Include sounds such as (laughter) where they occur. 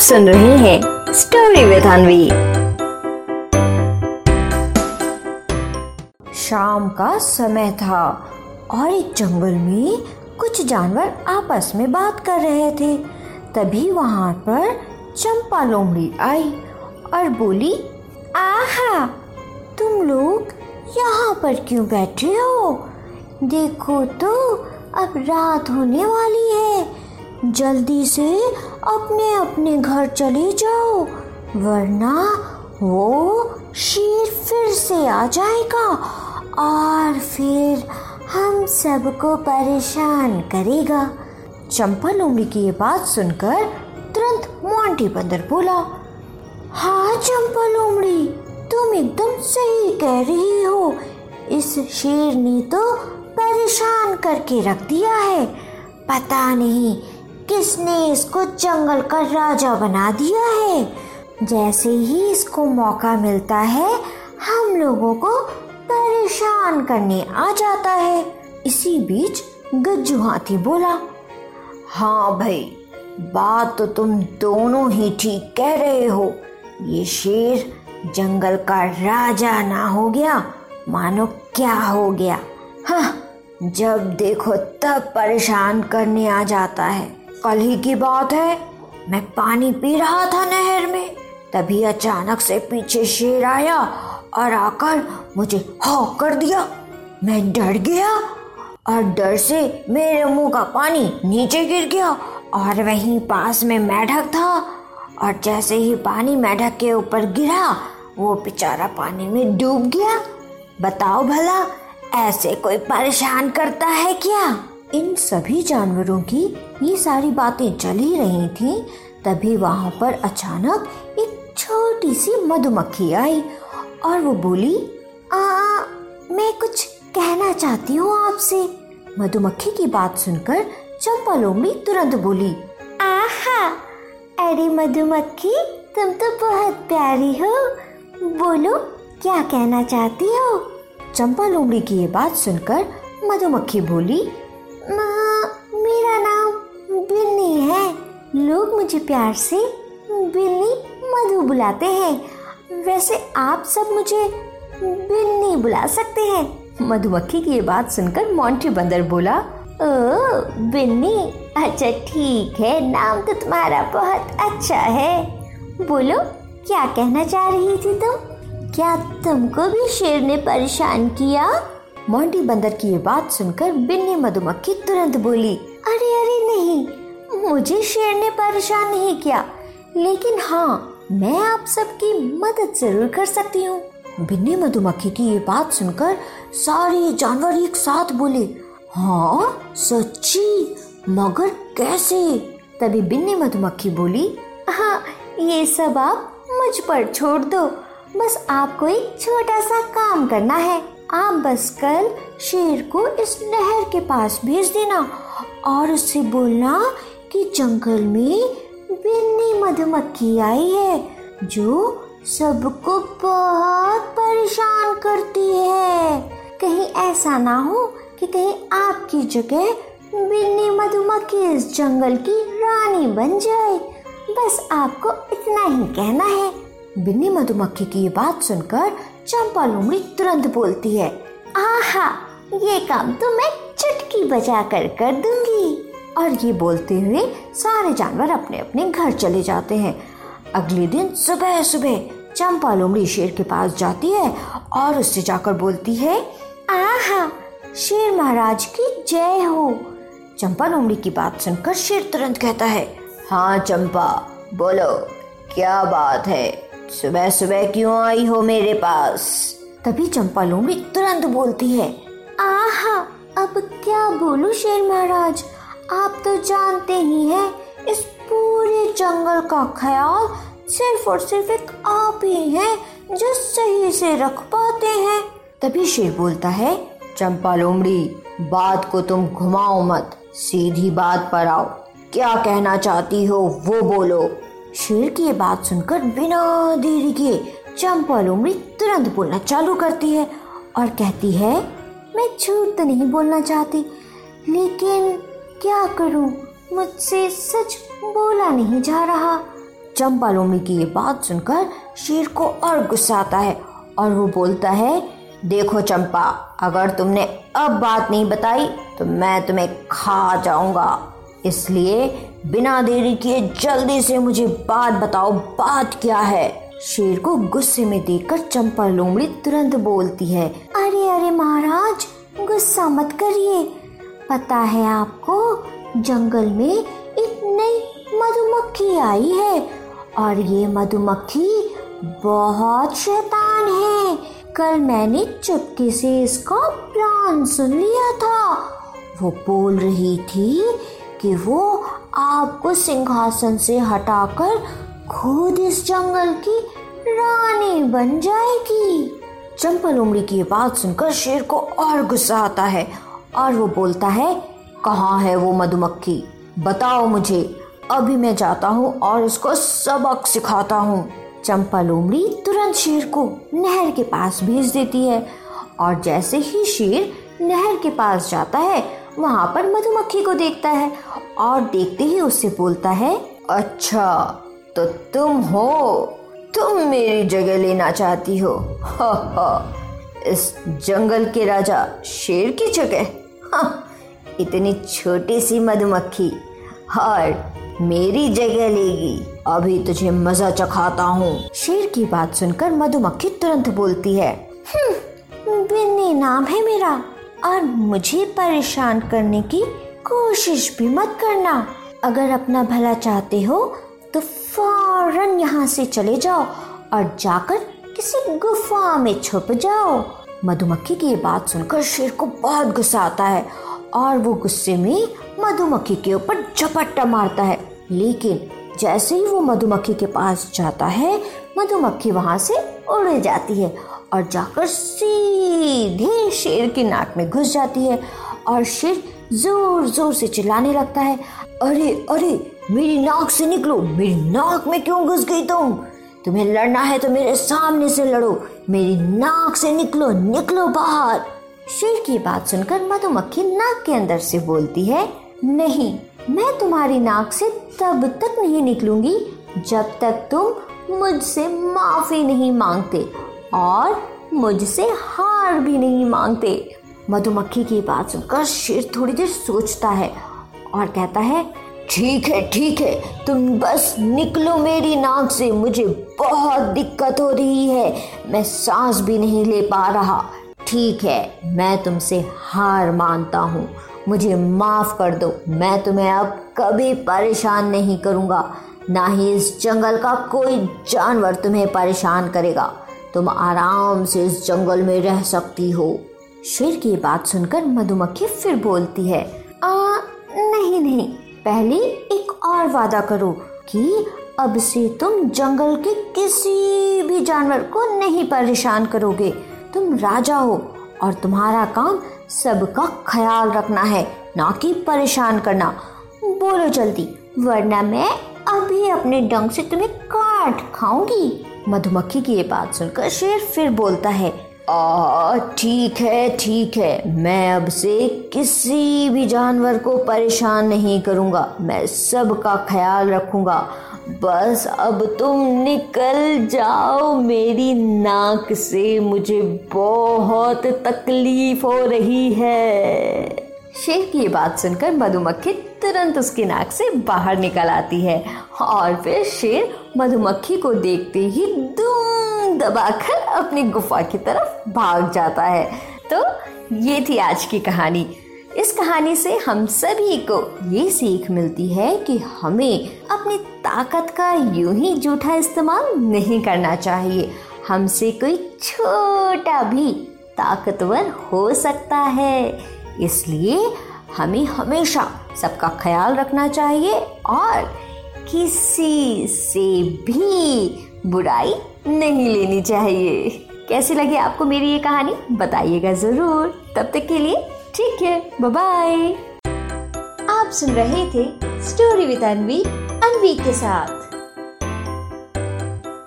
सुन रहे हैं story with अनवी शाम का समय था और एक जंगल में कुछ जानवर आपस में बात कर रहे थे। तभी वहाँ पर चंपा लोमड़ी आई और बोली, आहा, तुम लोग यहाँ पर क्यों बैठे हो? देखो तो अब रात होने वाली है। जल्दी से अपने अपने घर चले जाओ, वरना वो शेर फिर से आ जाएगा और फिर हम सबको परेशान करेगा। चंपा लोमड़ी की ये बात सुनकर तुरंत मोंटी बंदर बोला हाँ चंपा लोमड़ी, तुम एकदम सही कह रही हो। इस शेर ने तो परेशान करके रख दिया है। पता नहीं किसने इसको जंगल का राजा बना दिया है? जैसे ही इसको मौका मिलता है, हम लोगों को परेशान करने आ जाता है। इसी बीच गज्जू हाथी बोला हाँ भाई, बात तो तुम दोनों ही ठीक कह रहे हो। ये शेर जंगल का राजा ना हो गया, मानो क्या हो गया? हाँ जब देखो तब परेशान करने आ जाता है। कल ही की बात है। मैं पानी पी रहा था नहर में। तभी अचानक से पीछे शेर आया और आकर मुझे हाँ कर दिया। मैं डर गया और डर से मेरे मुँह का पानी नीचे गिर गया और वहीं पास में मेढक था और जैसे ही पानी मेढक के ऊपर गिरा, वो बेचारा पानी में डूब गया। बताओ भला, ऐसे कोई परेशान करता है क्या? इन सभी जानवरों की ये सारी बातें चल ही रही थी, तभी वहाँ पर अचानक एक छोटी सी मधुमक्खी आई और वो बोली, आ, मैं कुछ कहना चाहती हूँ आपसे। मधुमक्खी की बात सुनकर चंपा लोमड़ी तुरंत बोली, आहा, अरे मधुमक्खी, तुम तो बहुत प्यारी हो। बोलो, क्या कहना चाहती हो? चंपा लोमड़ी की ये बात सुनकर मधुमक्खी बोली मुझे प्यार से बिन्नी मधु बुलाते हैं। वैसे आप सब मुझे बिन्नी बुला सकते हैं। मधुमक्खी की ये बात सुनकर मोंटी बंदर बोला, ओ बिन्नी अच्छा ठीक है, नाम तो तुम्हारा बहुत अच्छा है। बोलो, क्या कहना चाह रही थी तुम? क्या तुमको भी शेर ने परेशान किया? मोंटी बंदर की ये बात सुनकर बिन्नी मधुमक्खी तुरंत बोली, अरे अरे नहीं मुझे शेर ने परेशान नहीं किया। लेकिन हाँ मैं आप सबकी मदद ज़रूर कर सकती हूँ। बिन्नी मधुमक्खी की ये बात सुनकर सारे जानवर एक साथ बोले हाँ सच्ची? मगर कैसे? तभी बिन्नी मधुमक्खी बोली हाँ ये सब आप मुझ पर छोड़ दो। बस आपको एक छोटा सा काम करना है। आप बस कल शेर को इस नहर के पास भेज देना और उससे बोलना कि जंगल में बिन्नी मधुमक्खी आई है, जो सबको बहुत परेशान करती है। कहीं ऐसा ना हो कि कहीं आपकी जगह बिन्नी मधुमक्खी इस जंगल की रानी बन जाए। बस आपको इतना ही कहना है। बिन्नी मधुमक्खी की ये बात सुनकर चंपा लोमड़ी तुरंत बोलती है, आहा, ये काम तो मैं चुटकी बजा कर कर दूँगी। और ये बोलते हुए सारे जानवर अपने अपने घर चले जाते हैं। अगले दिन सुबह सुबह चंपा लोमड़ी शेर के पास जाती है और उससे जाकर बोलती है, आहा, शेर महाराज की जय हो। चंपा लोमड़ी की बात सुनकर शेर तुरंत कहता है हाँ चंपा, बोलो, क्या बात है? सुबह सुबह क्यों आई हो मेरे पास? तभी चंपा लोमड़ी तुरंत बोलती है, आहा, अब क्या बोलूँ शेर महाराज? आप तो जानते ही हैं, इस पूरे जंगल का ख्याल सिर्फ़ और सिर्फ़ एक आप ही हैं जो सही से रख पाते हैं। तभी शेर बोलता है चंपा लोमड़ी बात को तुम घुमाओ मत, सीधी बात पर आओ। क्या कहना चाहती हो वो बोलो। शेर की ये बात सुनकर बिना देरी के चंपा लोमड़ी तुरंत बोलना चालू करती है और कहती है, मैं झूठ तो नहीं बोलना चाहती, लेकिन क्या करूँ? मुझसे सच बोला नहीं जा रहा। चंपा लोमड़ी की ये बात सुनकर शेर को और गुस्सा आता है और वो बोलता है, देखो चंपा, अगर तुमने अब बात नहीं बताई तो मैं तुम्हें खा जाऊँगा। इसलिए बिना देरी किए जल्दी से मुझे बात बताओ, बात क्या है? शेर को गुस्से में देखकर चंपा लोमड़ी तुरंत बोलती है, अरे अरे महाराज, गुस्सा मत करिए। पता है आपको, जंगल में एक नई मधुमक्खी आई है और ये मधुमक्खी बहुत शैतान है। कल मैंने चुपके से इसका प्लान सुन लिया था। वो बोल रही थी कि वो आपको सिंहासन से हटाकर खुद इस जंगल की रानी बन जाएगी। चंपल लोमड़ी की बात सुनकर शेर को और गुस्सा आता है और वो बोलता है, कहाँ है वो मधुमक्खी? बताओ मुझे। अभी मैं जाता हूँ और उसको सबक सिखाता हूँ। चंपा लोमड़ी तुरंत शेर को नहर के पास भेज देती है। और जैसे ही शेर नहर के पास जाता है, वहाँ पर मधुमक्खी को देखता है और देखते ही उससे बोलता है अच्छा तो तुम हो। तुम मेरी जगह लेना चाहती हो। हा (laughs) हा इस जंगल के राजा शेर की जगह इतनी छोटी सी मधुमक्खी और मेरी जगह लेगी। अभी तुझे मज़ा चखाता हूँ। शेर की बात सुनकर मधुमक्खी तुरंत बोलती है हम्म, बिन्नी नाम है मेरा और मुझे परेशान करने की कोशिश भी मत करना। अगर अपना भला चाहते हो तो फ़ौरन यहाँ से चले जाओ और जाकर किसी गुफा में छुप जाओ। मधुमक्खी की ये बात सुनकर शेर को बहुत गुस्सा आता है और वो गुस्से में मधुमक्खी के ऊपर झपट्टा मारता है। लेकिन जैसे ही वो मधुमक्खी के पास जाता है, मधुमक्खी वहाँ से उड़ जाती है और जाकर सीधे शेर की नाक में घुस जाती है और शेर ज़ोर ज़ोर से चिल्लाने लगता है, अरे अरे, मेरी नाक से निकलो, मेरी नाक में क्यों घुस गई तुम? तुम्हें लड़ना है तो मेरे सामने से लड़ो। मेरी नाक से निकलो निकलो बाहर। शेर की बात सुनकर मधुमक्खी नाक के अंदर से बोलती है, नहीं, मैं तुम्हारी नाक से तब तक नहीं निकलूँगी जब तक तुम मुझसे माफ़ी नहीं मांगते और मुझसे हार भी नहीं मांगते। मधुमक्खी की बात सुनकर शेर थोड़ी देर सोचता है और कहता है ठीक है ठीक है। तुम बस निकलो मेरी नाक से। मुझे बहुत दिक्कत हो रही है। मैं सांस भी नहीं ले पा रहा। ठीक है मैं तुमसे हार मानता हूँ। मुझे माफ़ कर दो। मैं तुम्हें अब कभी परेशान नहीं करूँगा। ना ही इस जंगल का कोई जानवर तुम्हें परेशान करेगा। तुम आराम से इस जंगल में रह सकती हो। शेर की बात सुनकर मधुमक्खी फिर बोलती है आ, नहीं नहीं। पहले एक और वादा करो कि अब से तुम जंगल के किसी भी जानवर को नहीं परेशान करोगे। तुम राजा हो और तुम्हारा काम सबका ख्याल रखना है, ना कि परेशान करना। बोलो जल्दी, वरना मैं अभी अपने डंग से तुम्हें काट खाऊँगी। मधुमक्खी की ये बात सुनकर शेर फिर बोलता है आ ठीक है ठीक है। मैं अब से किसी भी जानवर को परेशान नहीं करूँगा। मैं सबका ख्याल रखूँगा। बस अब तुम निकल जाओ। मेरी नाक से मुझे बहुत तकलीफ़ हो रही है। शेर की ये बात सुनकर मधुमक्खी तुरंत उसकी नाक से बाहर निकल आती है। और फिर शेर मधुमक्खी को देखते ही दुम दबाकर अपनी गुफा की तरफ़ भाग जाता है। तो ये थी आज की कहानी। इस कहानी से हम सभी को ये सीख मिलती है कि हमें अपनी ताकत का यूँ ही जूठा इस्तेमाल नहीं करना चाहिए। हमसे कोई छोटा भी ताकतवर हो सकता है। इसलिए हमें हमेशा सबका ख्याल रखना चाहिए और किसी से भी बुराई नहीं लेनी चाहिए। कैसी लगी आपको मेरी ये कहानी? बताइएगा ज़रूर। तब तक के लिए ठीक है बाय आप सुन रहे थे स्टोरी विद अनवी अनवी के साथ।